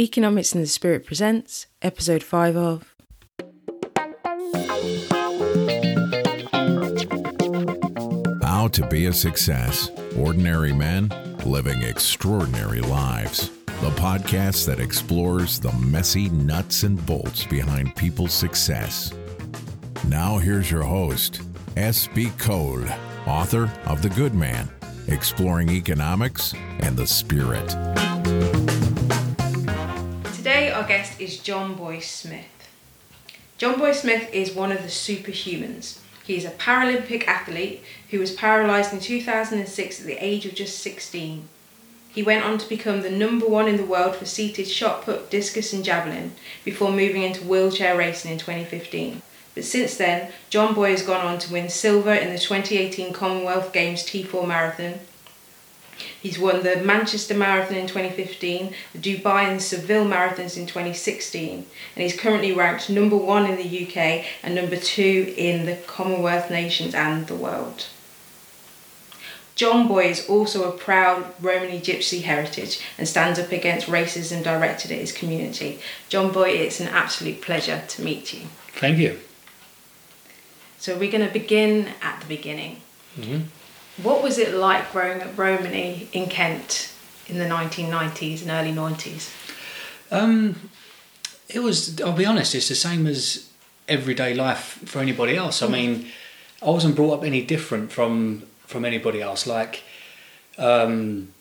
Economics and the Spirit presents episode 5 of How to be a success. Ordinary men living extraordinary lives. The podcast that explores the messy nuts and bolts behind people's success. Now, here's your host, S.B. Cole, author of The Good Man, exploring economics and the spirit. Is Johnboy Smith. Johnboy Smith is one of the superhumans. He is a Paralympic athlete who was paralysed in 2006 at the age of just 16. He went on to become the number one in the world for seated shot put, discus, and javelin before moving into wheelchair racing in 2015. But since then, Johnboy has gone on to win silver in the 2018 Commonwealth Games T4 Marathon. He's won the Manchester Marathon in 2015, the Dubai and Seville Marathons in 2016, and he's currently ranked number one in the UK and number two in the Commonwealth nations and the world. Johnboy is also a proud Romani Gypsy heritage and stands up against racism directed at his community. Johnboy, it's an absolute pleasure to meet you. Thank you. So we're going to begin at the beginning. Mm-hmm. What was it like growing up Romany in Kent in the 1990s and early 90s? Um, it was. I'll be honest. It's the same as everyday life for anybody else. I mean, I wasn't brought up any different from from anybody else. Like, um,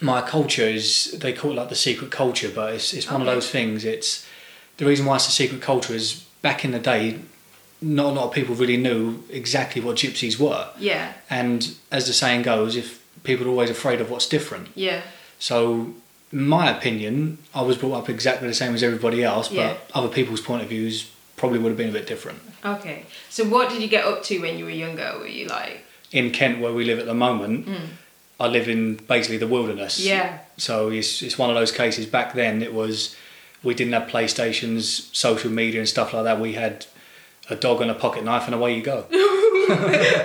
my culture is they call it like the secret culture, but it's it's one of those things. It's the reason why it's a secret culture is back in the day, not a lot of people really knew exactly what gypsies were. Yeah, And as the saying goes, if people are always afraid of what's different, yeah, So, in my opinion, I was brought up exactly the same as everybody else, but Yeah. other people's point of views probably would have been a bit different. okay. So what did you get up to when you were younger? Were you like, In Kent, where we live at the moment, mm. I live in basically the wilderness. yeah, So it's it's one of those cases. Back then, it was we didn't have PlayStations, social media, and stuff like that. We had a dog and a pocket knife, and away you go.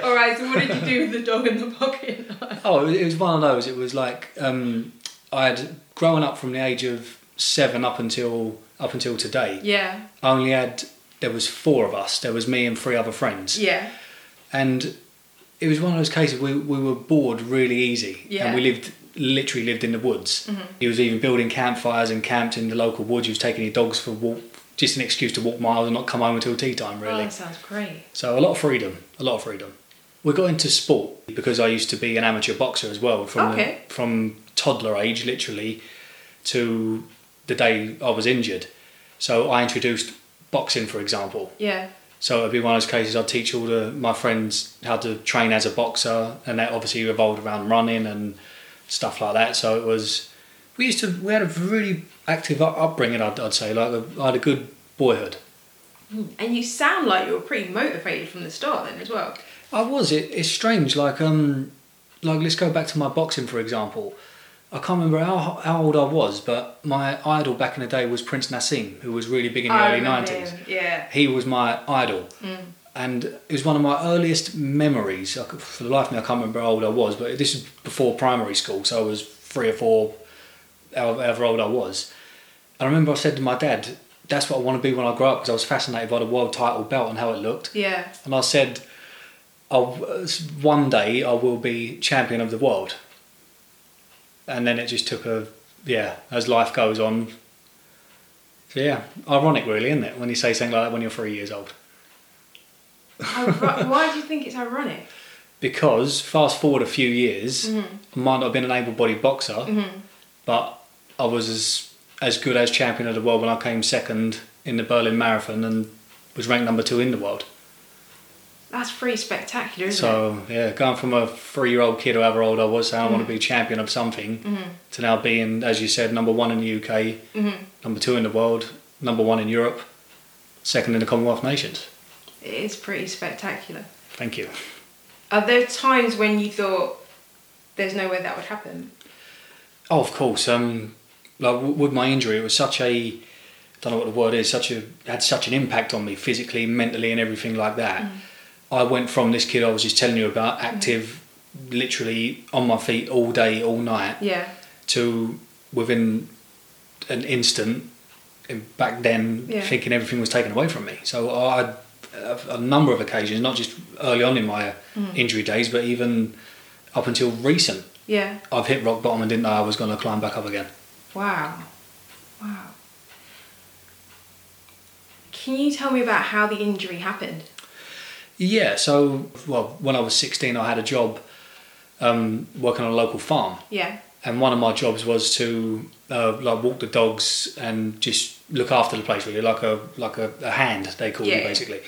all right. So what did you do with the dog in the pocket? Knife? Oh, it was one of those. It was like um, I had grown up from the age of seven up until up until today. yeah, I only had there was four of us. There was me and three other friends, yeah, and it was one of those cases we we were bored really easy, Yeah. and we lived literally lived in the woods. He was even building campfires and camped in the local woods. He was taking his dogs for walk, just an excuse to walk miles and not come home until tea time. Oh, Really, that sounds great. so a lot of freedom, a lot of freedom. We got into sport because I used to be an amateur boxer as well from Okay. the, from toddler age, literally, to the day I was injured. So I introduced boxing, for example. Yeah, So it'd be one of those cases I'd teach all the, my friends how to train as a boxer, and that obviously revolved around running and stuff like that. So it was we used to we had a really active upbringing. I'd, I'd say like I had a good boyhood. and you sound like you were pretty motivated from the start then as well. I was. It, it's strange. Like um, like let's go back to my boxing for example. I can't remember how, how old I was, but my idol back in the day was Prince Naseem, who was really big in the I early nineties. Yeah, He was my idol, and it was one of my earliest memories. I could, for the life of me, I can't remember how old I was, but this is before primary school, so I was three or four, however old I was. I remember I said to my dad, "That's what I want to be when I grow up," because I was fascinated by the world title belt and how it looked. yeah. And I said, I'll, one day I will be champion of the world. And then it just took a, yeah, as life goes on. So yeah, ironic really, isn't it, when you say something like that when you're three years old? Why do you think it's ironic? Because fast forward a few years, mm-hmm. I might not have been an able-bodied boxer, mm-hmm. but I was as, as good as champion of the world when I came second in the Berlin Marathon and was ranked number two in the world. That's pretty spectacular, isn't it? So yeah, going from a three-year-old kid, or however old I was, saying I want to mm. be champion of something, mm-hmm. to now being, as you said, number one in the UK, mm-hmm. number two in the world, number one in Europe, second in the Commonwealth nations. It is pretty spectacular. Thank you. Are there times when you thought there's no way that would happen? Oh, of course. Um, like with my injury, it was such a, I don't know what the word is, such a had such an impact on me physically, mentally, and everything like that. I went from this kid I was just telling you about, active, literally on my feet all day, all night, Yeah. to within an instant in- back then Yeah. thinking everything was taken away from me. So I a number of occasions, not just early on in my Mm. injury days, but even up until recent. Yeah. I've hit rock bottom and didn't know I was going to climb back up again. Wow. Wow. Can you tell me about how the injury happened? Yeah, so well, when I was 16, I had a job um, working on a local farm, Yeah. and one of my jobs was to uh, like walk the dogs and just look after the place, really, like a like a, a hand they call Yeah, it yeah. basically.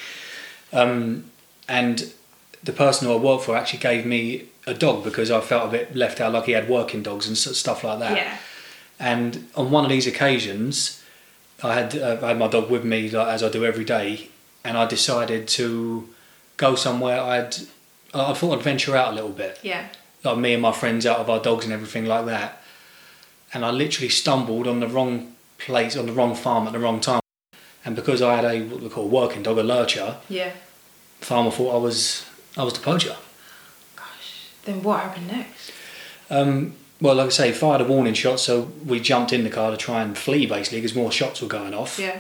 Um, and the person who I worked for actually gave me a dog because I felt a bit left out, like he had working dogs and stuff like that. Yeah. And on one of these occasions, I had uh, I had my dog with me like, as I do every day, and I decided to go somewhere. I'd I thought I'd venture out a little bit, Yeah. like me and my friends out of our dogs and everything like that. And I literally stumbled on the wrong place on the wrong farm at the wrong time. And because I had a what we call working dog, a lurcher, Yeah. The farmer thought I was I was the poacher. Gosh. Then what happened next? Um, well, like I say, fired a warning shot, so we jumped in the car to try and flee basically because more shots were going off. Yeah.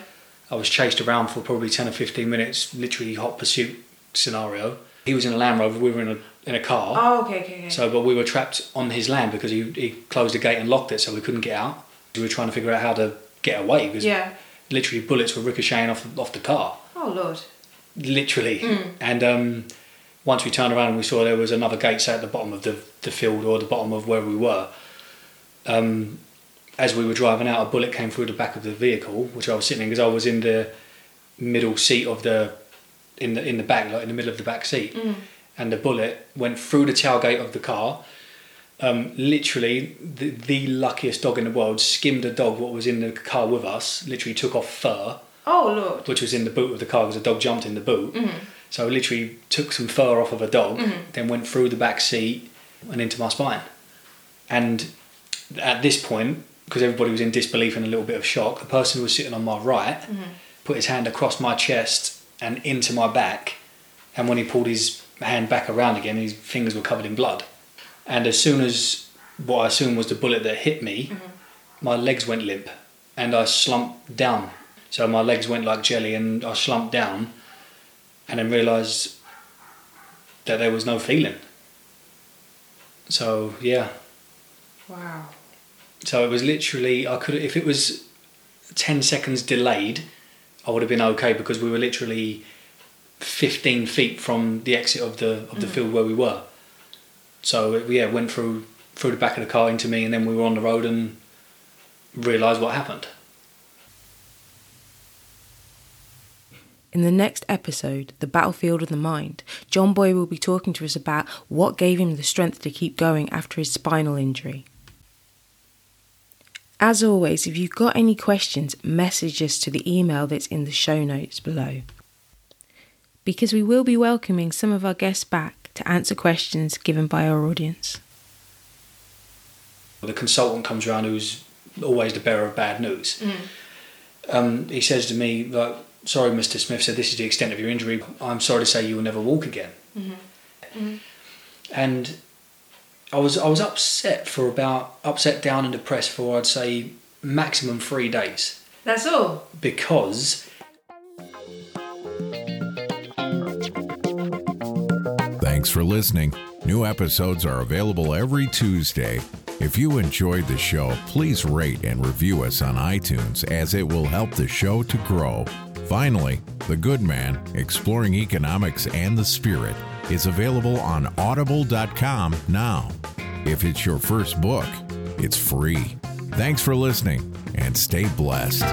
I was chased around for probably 10 or 15 minutes, literally hot pursuit scenario. He was in a Land Rover, we were in a, in a car. Oh, okay, okay, okay. So, but we were trapped on his land because he, he closed the gate and locked it so we couldn't get out. We were trying to figure out how to get away because yeah. literally bullets were ricocheting off, off the car. Oh, Lord. Literally. Mm. And um, once we turned around and we saw there was another gate set at the bottom of the, the field or the bottom of where we were. Um, as we were driving out, a bullet came through the back of the vehicle, which I was sitting in because I was in the middle seat of the in the in the back, like in the middle of the back seat, Mm. and the bullet went through the tailgate of the car. Um, literally, the, the luckiest dog in the world skimmed a dog what was in the car with us. Literally took off fur, Oh, Lord. which was in the boot of the car because the dog jumped in the boot. Mhm. So I literally took some fur off of a dog, Mhm. then went through the back seat and into my spine. And at this point, because everybody was in disbelief and a little bit of shock, the person who was sitting on my right put his hand across my chest and into my back. And when he pulled his hand back around again, his fingers were covered in blood. And as soon as what I assume was the bullet that hit me, my legs went limp and I slumped down. So my legs went like jelly and I slumped down and then realised that there was no feeling. So yeah, Wow. so it was literally I could if it was ten seconds delayed, I would have been okay because we were literally fifteen feet from the exit of the of the mm. field where we were. So it, yeah, went through through the back of the car into me, and then we were on the road and realised what happened. In the next episode, The Battlefield of the Mind, Johnboy will be talking to us about what gave him the strength to keep going after his spinal injury. As always, if you've got any questions, message us to the email that's in the show notes below. Because we will be welcoming some of our guests back to answer questions given by our audience. The consultant comes around who's always the bearer of bad news. Mm. Um, he says to me, like, sorry, Mr. Smith said this is the extent of your injury. I'm sorry to say you will never walk again. And I was I was upset for about upset down and depressed for I'd say maximum three days That's all. because Thanks for listening. New episodes are available every Tuesday. If you enjoyed the show, please rate and review us on iTunes as it will help the show to grow. Finally, The Good Man Exploring Economics and the Spirit is available on audible.com now. If it's your first book, it's free. Thanks for listening and stay blessed.